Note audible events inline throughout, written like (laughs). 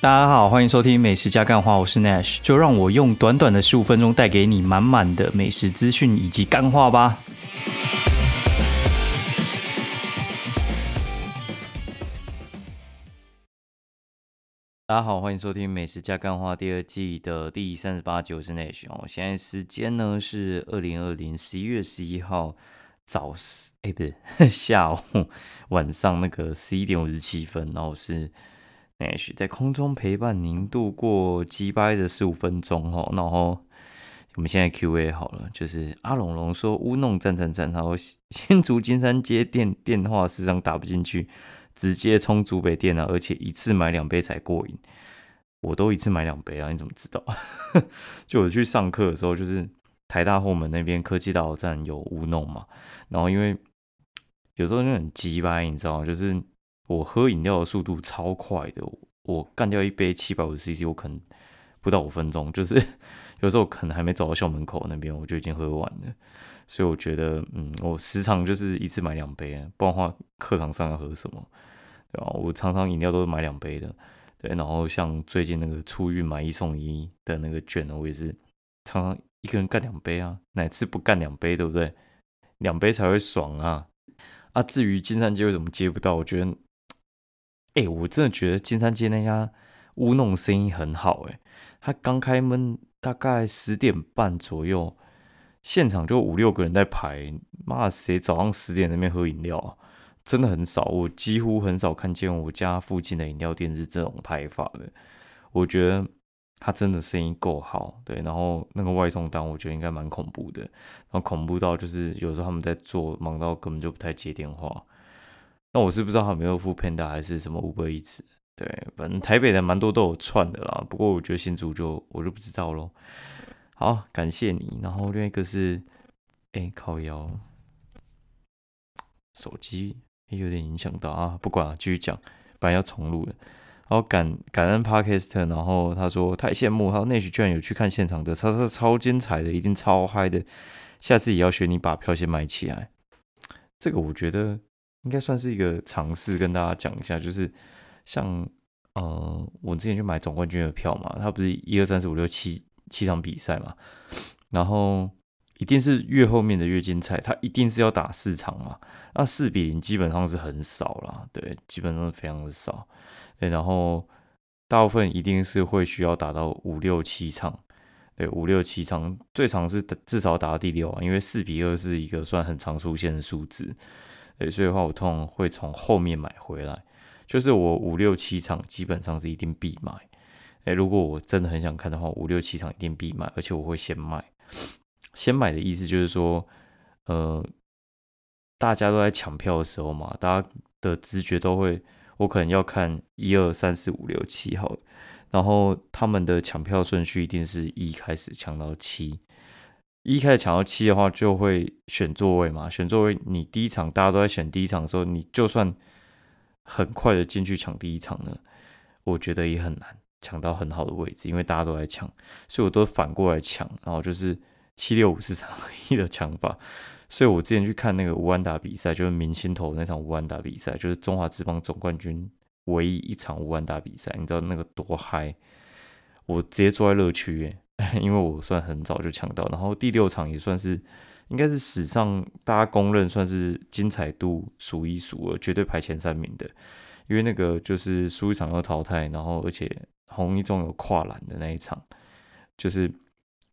大家好，欢迎收听美食加干话，我是 Nash，就让我用短短的十五分钟带给你满满的美食资讯以及干话吧。大家好，欢迎收听美食加干话第二季的第三十八集，我是 Nash 哦。现在时间呢是二零二零十一月十一号早十，哎，不是 (laughs) 下午晚上那个十一点五十七分，然后是 Nash 在空中陪伴您度过击败的十五分钟哦。然后我们现在 Q&A 好了，就是阿龙龙说乌弄赞赞赞，然后新 (laughs) 竹金山街电电话时常打不进去。直接冲竹北店啊，而且一次买两杯才过瘾。我都一次买两杯啊，你怎么知道？(laughs) 就我去上课的时候，就是台大后门那边科技大楼站有乌弄嘛。然后因为有时候就很鸡掰，你知道？就是我喝饮料的速度超快的，我干掉一杯七百五十 CC，我可能不到五分钟。就是有时候可能还没走到校门口那边，我就已经喝完了。所以我觉得，嗯，我时常就是一次买两杯，不然的话课堂上要喝什么？对吧？我常常饮料都是买两杯的，对。然后像最近那个出运买一送一的那个券呢，我也是常常一个人干两杯啊。哪次不干两杯，对不对？两杯才会爽啊！啊，至于金山街为什么接不到，我觉得，哎，我真的觉得金山街那家乌弄生意很好，哎，他刚开门大概十点半左右，现场就五六个人在排，妈，谁早上十点那边喝饮料啊？真的很少，我几乎很少看见我家附近的饮料店是这种排法的。我觉得他真的生意够好，对。然后那个外送单，我觉得应该蛮恐怖的。然后恐怖到就是有时候他们在做，忙到根本就不太接电话。那我是不知道他有没有付 Panda 还是什么 Uber Eats。对，反正台北的蛮多都有串的啦。不过我觉得新竹就我就不知道咯。好，感谢你。然后另一个是，哎，靠腰手机。有点影响到啊，不管了，继续讲，本来要重录的。然后感感恩 parkest 然后他说太羡慕，他说内许居然有去看现场的，他说超精彩的，一定超嗨的，下次也要学你把票先买起来。这个我觉得应该算是一个尝试，跟大家讲一下，就是像呃，我之前去买总冠军的票嘛，他不是一二三四五六七七场比赛嘛，然后。一定是越后面的越精彩，他一定是要打四场嘛？那四比零基本上是很少了，对，基本上非常的少。对，然后大部分一定是会需要打到五六七场，对，五六七场，最长是至少打到第六啊，因为四比二是一个算很常出现的数字。对，所以的话我通常会从后面买回来，就是我五六七场基本上是一定必买。哎，如果我真的很想看的话，五六七场一定必买，而且我会先买。先买的意思就是说，呃，大家都在抢票的时候嘛，大家的直觉都会，我可能要看一二三四五六七号，然后他们的抢票顺序一定是一开始抢到七，一开始抢到七的话，就会选座位嘛，选座位，你第一场大家都在选第一场的时候，你就算很快的进去抢第一场呢，我觉得也很难抢到很好的位置，因为大家都在抢，所以我都反过来抢，然后就是。七六五是场一的抢法，所以我之前去看那个吴安达比赛，就是明星投那场吴安达比赛，就是中华职棒总冠军唯一一场吴安达比赛，你知道那个多嗨？我直接坐在乐区，(laughs) 因为我算很早就抢到。然后第六场也算是，应该是史上大家公认算是精彩度数一数二，绝对排前三名的。因为那个就是输一场要淘汰，然后而且红一中有跨栏的那一场，就是。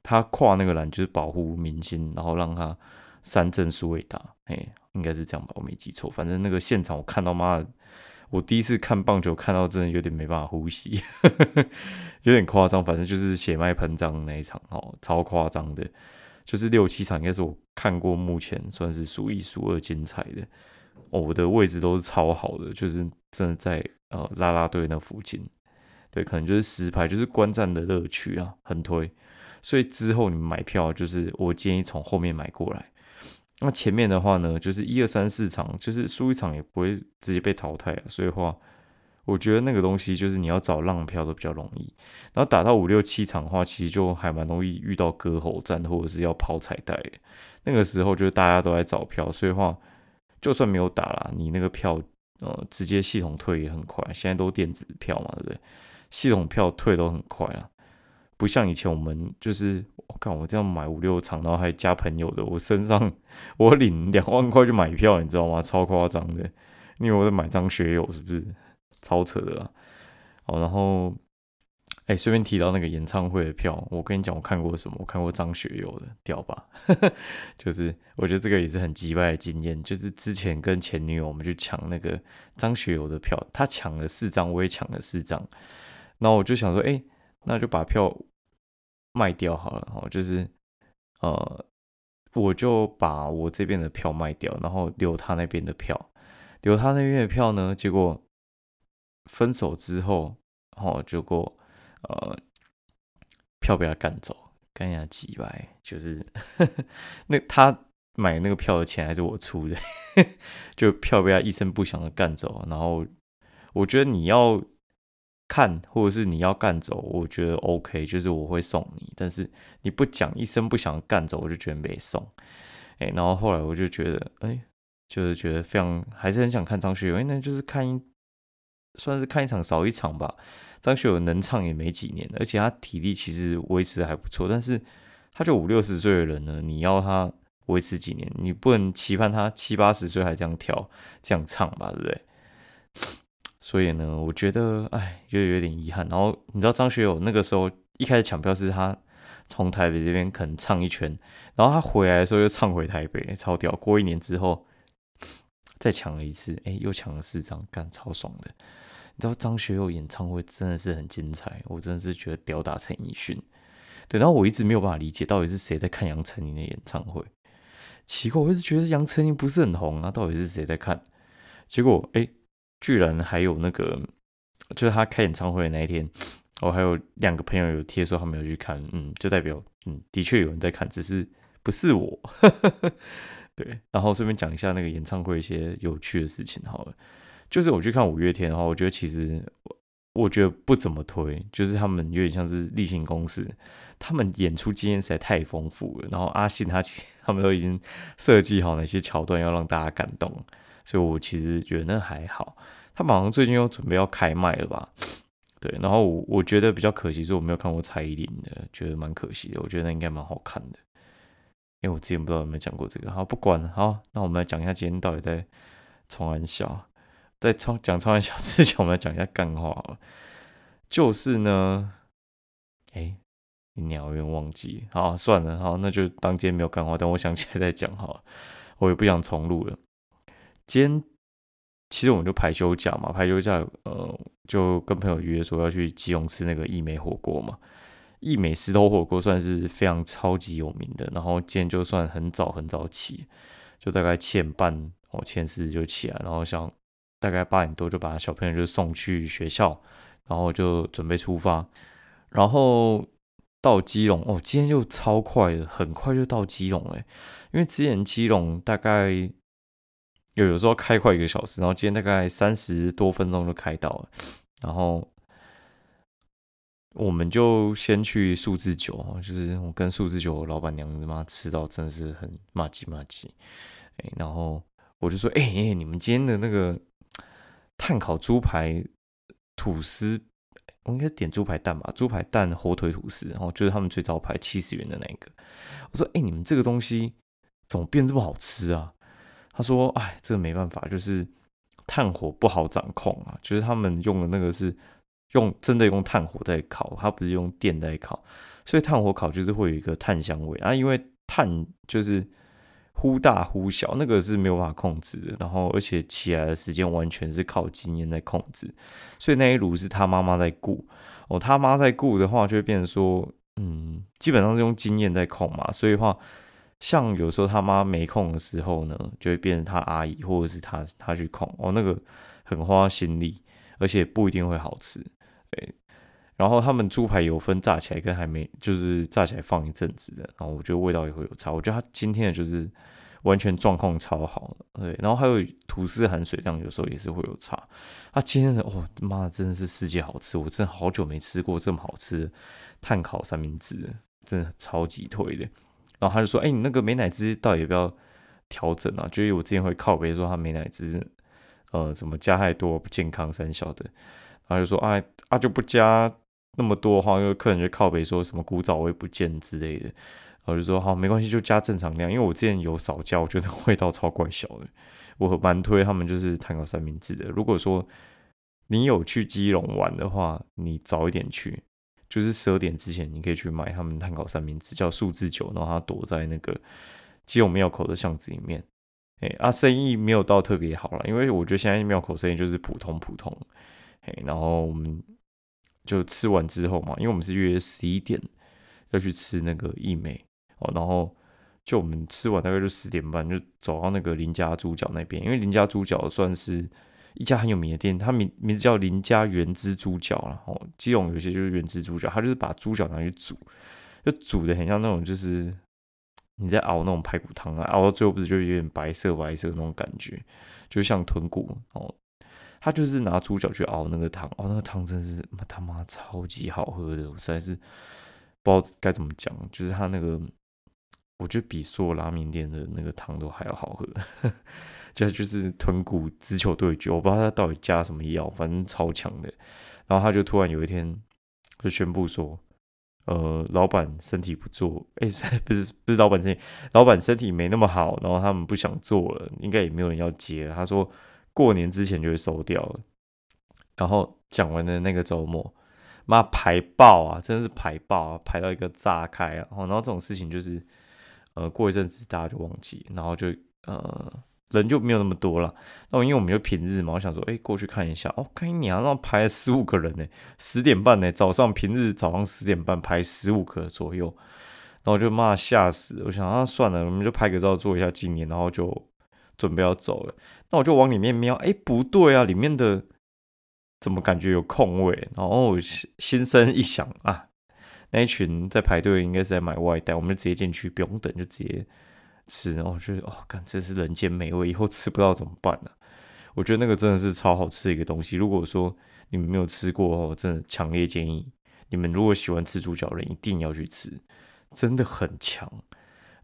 他跨那个栏就是保护明星，然后让他三振数位打，哎，应该是这样吧，我没记错。反正那个现场我看到妈的，我第一次看棒球看到真的有点没办法呼吸，(laughs) 有点夸张。反正就是血脉喷张那一场哦，超夸张的，就是六七场应该是我看过目前算是数一数二精彩的。我的位置都是超好的，就是真的在呃拉拉队那附近，对，可能就是实拍，就是观战的乐趣啊，很推。所以之后你们买票，就是我建议从后面买过来。那前面的话呢，就是一二三四场，就是输一场也不会直接被淘汰啊。所以话，我觉得那个东西就是你要找浪票都比较容易。然后打到五六七场的话，其实就还蛮容易遇到割喉战或者是要抛彩带。那个时候就是大家都在找票，所以话就算没有打啦，你那个票呃直接系统退也很快。现在都电子票嘛，对不对？系统票退都很快啊，不像以前我们就是我看我这样买五六场，然后还加朋友的，我身上我领两万块就买票，你知道吗？超夸张的，因为我在买张学友，是不是？超扯的啦。哦，然后。哎，顺便提到那个演唱会的票，我跟你讲，我看过什么？我看过张学友的，屌吧？(laughs) 就是我觉得这个也是很击败的经验。就是之前跟前女友我们去抢那个张学友的票，他抢了四张，我也抢了四张。然后我就想说，哎，那就把票卖掉好了。哦，就是呃，我就把我这边的票卖掉，然后留他那边的票。留他那边的票呢，结果分手之后，哦，结果。呃，票被他干走，干下几百，就是 (laughs) 那他买那个票的钱还是我出的，(laughs) 就票被他一声不响的干走。然后我觉得你要看或者是你要干走，我觉得 OK，就是我会送你。但是你不讲一声不响干走，我就觉得没送。哎，然后后来我就觉得，哎，就是觉得非常还是很想看张学友，那就是看一算是看一场少一场吧。张学友能唱也没几年，而且他体力其实维持还不错，但是他就五六十岁的人呢，你要他维持几年？你不能期盼他七八十岁还这样跳、这样唱吧，对不对？所以呢，我觉得，哎，就有点遗憾。然后你知道张学友那个时候一开始抢票是他从台北这边可能唱一圈，然后他回来的时候又唱回台北，超屌。过一年之后再抢了一次，哎，又抢了四张，干超爽的。你知道张学友演唱会真的是很精彩，我真的是觉得屌打陈奕迅。对，然后我一直没有办法理解到底是谁在看杨丞琳的演唱会。奇怪，我一直觉得杨丞琳不是很红啊，到底是谁在看？结果哎，居然还有那个，就是他开演唱会的那一天，我还有两个朋友有贴说他们有去看，嗯，就代表嗯，的确有人在看，只是不是我。(laughs) 对，然后顺便讲一下那个演唱会一些有趣的事情，好了。就是我去看五月天的话，我觉得其实我我觉得不怎么推，就是他们有点像是例行公事，他们演出经验实在太丰富了。然后阿信他 (laughs) 他们都已经设计好哪些桥段要让大家感动，所以我其实觉得那还好。他马上最近又准备要开麦了吧？对，然后我我觉得比较可惜是我没有看过蔡依林的，觉得蛮可惜的。我觉得那应该蛮好看的，因为我之前不知道有没有讲过这个。好，不管了，好，那我们来讲一下今天到底在重安笑。在创讲创业小之前，我们来讲一下干话好了。就是呢，哎，鸟有点忘记，好算了，好那就当今天没有干话，等我想起来再讲好了。我也不想重录了。今天其实我们就排休假嘛，排休假，呃，就跟朋友约说要去基隆吃那个益美火锅嘛。益美石头火锅算是非常超级有名的，然后今天就算很早很早起，就大概七点半哦，七点四十就起来，然后想。大概八点多就把小朋友就送去学校，然后就准备出发，然后到基隆哦，今天就超快的，很快就到基隆哎，因为之前基隆大概有有时候开快一个小时，然后今天大概三十多分钟就开到了，然后我们就先去数字酒就是我跟数字酒老板娘他妈吃到真的是很骂鸡骂鸡，哎，然后我就说哎哎，你们今天的那个。碳烤猪排吐司，我应该点猪排蛋吧？猪排蛋火腿吐司，然后就是他们最招牌七十元的那个。我说：“哎，你们这个东西怎么变这么好吃啊？”他说：“哎，这个没办法，就是炭火不好掌控啊。就是他们用的那个是用真的用炭火在烤，它不是用电在烤，所以炭火烤就是会有一个炭香味啊。因为炭就是。”忽大忽小，那个是没有办法控制的。然后，而且起来的时间完全是靠经验在控制，所以那一炉是他妈妈在顾。哦，他妈在顾的话，就会变成说，嗯，基本上是用经验在控嘛。所以的话，像有时候他妈没空的时候呢，就会变成他阿姨或者是他他去控。哦，那个很花心力，而且不一定会好吃。对。然后他们猪排有分炸起来跟还没，就是炸起来放一阵子的，然后我觉得味道也会有差。我觉得他今天的就是完全状况超好，对。然后还有吐司含水量有时候也是会有差。他今天的哦妈，真的是世界好吃，我真的好久没吃过这么好吃的碳烤三明治，真的超级推的。然后他就说：“哎，你那个美奶滋到底要不要调整啊？”就是我之前会靠背说他美奶滋，呃，什么加太多不健康三小的。然后就说啊啊就不加那么多的话，因为客人就靠北说什么古早味不见之类的，我就说好没关系，就加正常量。因为我之前有少加，我觉得味道超怪小的。我蛮推他们就是碳烤三明治的。如果说你有去基隆玩的话，你早一点去，就是十二点之前，你可以去买他们碳烤三明治，叫数字九，然后它躲在那个基隆庙口的巷子里面。哎，啊，生意没有到特别好了，因为我觉得现在庙口生意就是普通普通。哎，然后我们就吃完之后嘛，因为我们是约十一点要去吃那个益美哦，然后就我们吃完大概就十点半就走到那个林家猪脚那边，因为林家猪脚算是一家很有名的店，它名名字叫林家原汁猪脚然后基隆有些就是原汁猪脚，它就是把猪脚拿去煮，就煮的很像那种就是。你在熬那种排骨汤啊，熬到最后不是就有点白色白色那种感觉，就像豚骨哦。他就是拿猪脚去熬那个汤，哦，那个汤真是他妈超级好喝的，我实在是不知道该怎么讲。就是他那个，我觉得比所有拉面店的那个汤都还要好喝。(laughs) 就就是豚骨直球对决，我不知道他到底加什么药，反正超强的。然后他就突然有一天就宣布说。呃，老板身体不做，哎，(laughs) 不是不是老板身体，老板身体没那么好，然后他们不想做了，应该也没有人要接。他说过年之前就会收掉了。然后讲完的那个周末，妈排爆啊，真的是排爆啊，排到一个炸开啊。然后这种事情就是，呃，过一阵子大家就忘记，然后就呃。人就没有那么多了，那因为我们就平日嘛，我想说，哎，过去看一下，哦，看你啊，那排了十五个人呢，十点半呢，早上平日早上十点半排十五个左右，然后我就骂吓死，我想啊，算了，我们就拍个照做一下纪念，然后就准备要走了，那我就往里面瞄，哎，不对啊，里面的怎么感觉有空位？然后心生一想啊，那一群在排队应该是在买外带，我们就直接进去，不用等，就直接。吃，然后我觉得哦，干，真是人间美味，以后吃不到怎么办呢？我觉得那个真的是超好吃的一个东西。如果说你们没有吃过哦，真的强烈建议你们，如果喜欢吃猪脚人，一定要去吃，真的很强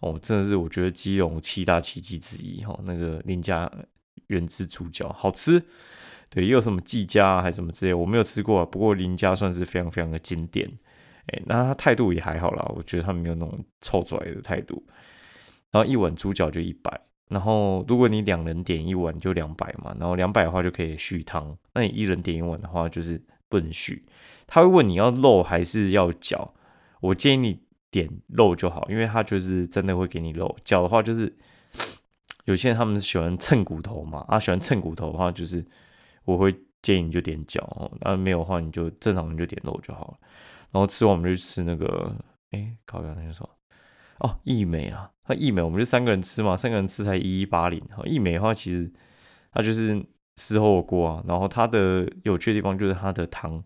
哦，真的是我觉得基隆七大奇迹之一哈。那个林家原汁猪脚好吃，对，也有什么季家还是什么之类，我没有吃过啊，不过林家算是非常非常的经典。哎，那他态度也还好啦，我觉得他没有那种臭拽的态度。然后一碗猪脚就一百，然后如果你两人点一碗就两百嘛，然后两百的话就可以续汤。那你一人点一碗的话就是不能续。他会问你要肉还是要脚，我建议你点肉就好，因为他就是真的会给你肉。脚的话就是有些人他们喜欢蹭骨头嘛，啊喜欢蹭骨头的话就是我会建议你就点脚，那没有的话你就正常你就点肉就好了。然后吃完我们就去吃那个，哎，烤鸭那个什么。哦，益美啊，那益美我们就三个人吃嘛，三个人吃才一一八零。哈，益美的话其实它就是吃火锅啊，然后它的有趣的地方就是它的汤，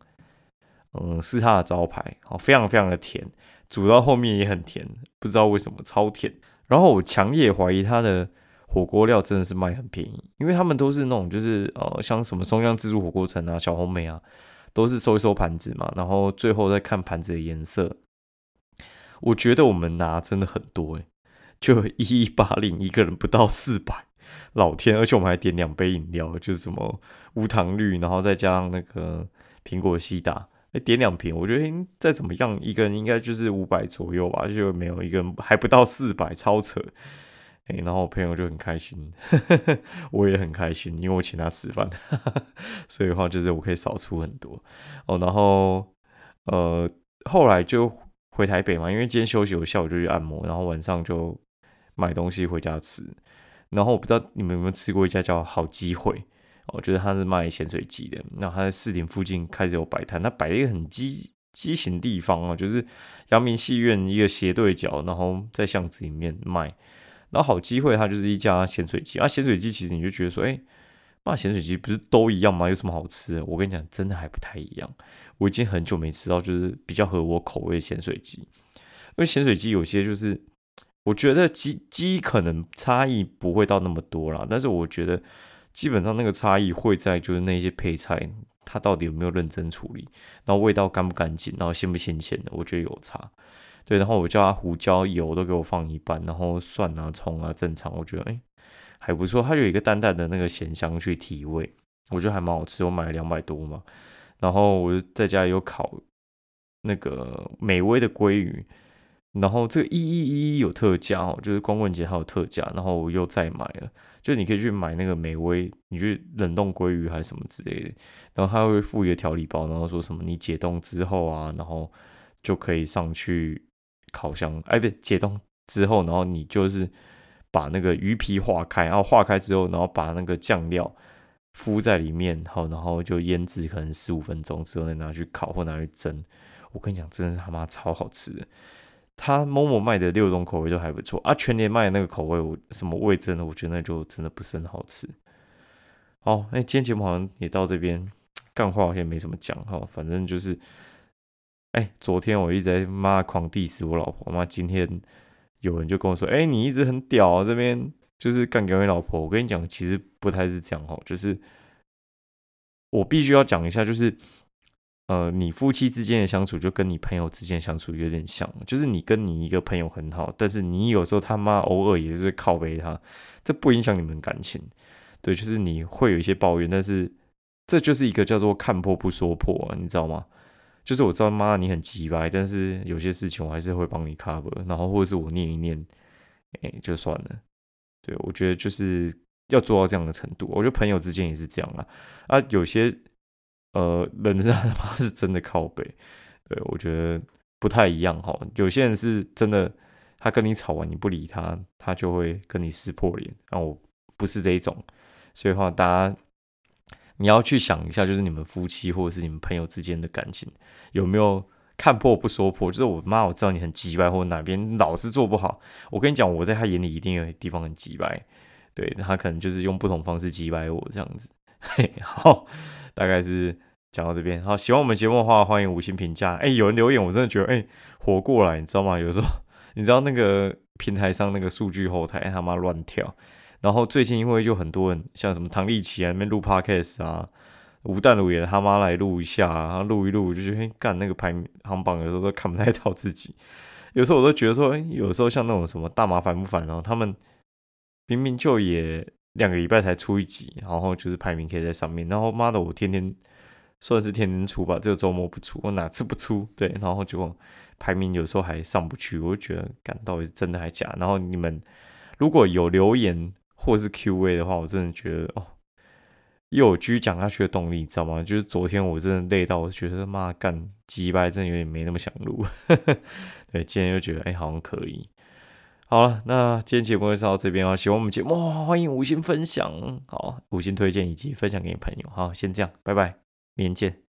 嗯，是它的招牌，好，非常非常的甜，煮到后面也很甜，不知道为什么超甜。然后我强烈怀疑它的火锅料真的是卖很便宜，因为他们都是那种就是呃，像什么松江自助火锅城啊、小红梅啊，都是收一收盘子嘛，然后最后再看盘子的颜色。我觉得我们拿真的很多诶，就一一八零一个人不到四百，老天！而且我们还点两杯饮料，就是什么无糖绿，然后再加上那个苹果西打，哎，点两瓶，我觉得再怎么样一个人应该就是五百左右吧，就没有一个人还不到四百，超扯！然后我朋友就很开心，(laughs) 我也很开心，因为我请他吃饭，(laughs) 所以的话就是我可以少出很多哦。然后呃，后来就。回台北嘛，因为今天休息，我下午就去按摩，然后晚上就买东西回家吃。然后我不知道你们有没有吃过一家叫好机会，我觉得他是卖咸水鸡的。然后他在四点附近开始有摆摊，他摆一个很畸畸形地方啊，就是阳明戏院一个斜对角，然后在巷子里面卖。然后好机会，它就是一家咸水鸡啊，咸水鸡其实你就觉得说，哎。那咸水鸡不是都一样吗？有什么好吃的？我跟你讲，真的还不太一样。我已经很久没吃到就是比较合我口味的咸水鸡，因为咸水鸡有些就是，我觉得鸡鸡可能差异不会到那么多啦，但是我觉得基本上那个差异会在就是那些配菜它到底有没有认真处理，然后味道干不干净，然后鲜不新鲜的，我觉得有差。对，然后我叫他胡椒油都给我放一半，然后蒜啊葱啊正常，我觉得哎。还不错，它有一个淡淡的那个咸香去提味，我觉得还蛮好吃。我买了两百多嘛，然后我在家有烤那个美味的鲑鱼，然后这个一一一一有特价哦，就是光棍节还有特价，然后我又再买了，就你可以去买那个美味，你去冷冻鲑鱼还是什么之类的，然后他会附一个调理包，然后说什么你解冻之后啊，然后就可以上去烤箱，哎，不解冻之后，然后你就是把那个鱼皮化开，然后化开之后，然后把那个酱料。敷在里面，好，然后就腌制，可能十五分钟之后再拿去烤或拿去蒸。我跟你讲，真的是他妈超好吃的。他某某卖的六种口味都还不错啊，全年卖的那个口味，我什么味真的，我觉得那就真的不是很好吃。好，那今天节目好像也到这边，(tsk) 干话好像没什么讲哈，反正就是，哎，昨天我一直在骂狂 diss 我老婆，妈今天有人就跟我说，哎，你一直很屌啊，这边。就是干给你老婆，我跟你讲，其实不太是这样哦。就是我必须要讲一下，就是呃，你夫妻之间的相处就跟你朋友之间相处有点像，就是你跟你一个朋友很好，但是你有时候他妈偶尔也是靠背他，这不影响你们感情。对，就是你会有一些抱怨，但是这就是一个叫做看破不说破啊，你知道吗？就是我知道妈你很急白，但是有些事情我还是会帮你 cover，然后或者是我念一念，哎，就算了。对，我觉得就是要做到这样的程度。我觉得朋友之间也是这样啊。啊，有些呃人是他妈是真的靠背，对我觉得不太一样哈。有些人是真的，他跟你吵完你不理他，他就会跟你撕破脸。啊，我不是这一种，所以话大家你要去想一下，就是你们夫妻或者是你们朋友之间的感情有没有？看破不说破，就是我妈，我知道你很急白，或者哪边老是做不好。我跟你讲，我在他眼里一定有地方很急白，对他可能就是用不同方式急白我这样子。嘿好，大概是讲到这边。好，喜欢我们节目的话，欢迎五星评价。哎，有人留言，我真的觉得哎活过来，你知道吗？有时候你知道那个平台上那个数据后台他妈乱跳，然后最近因为就很多人像什么唐立奇啊那边录 podcast 啊。吴淡如也他妈来录一下，然后录一录，我就觉得干那个排行榜有时候都看不太到自己，有时候我都觉得说，哎，有时候像那种什么大麻烦不烦，然后他们明明就也两个礼拜才出一集，然后就是排名可以在上面，然后妈的我天天算是天天出吧，这个周末不出，我哪次不出？对，然后就排名有时候还上不去，我就觉得干到底是真的还假？然后你们如果有留言或是 Q&A 的话，我真的觉得哦。又有继续讲下去的动力，你知道吗？就是昨天我真的累到，我觉得妈干鸡掰，真的有点没那么想录。(laughs) 对，今天又觉得哎，好像可以。好了，那今天节目就到这边哦。喜欢我们节目，欢迎五星分享，好，五星推荐以及分享给你朋友。好，先这样，拜拜，明天见。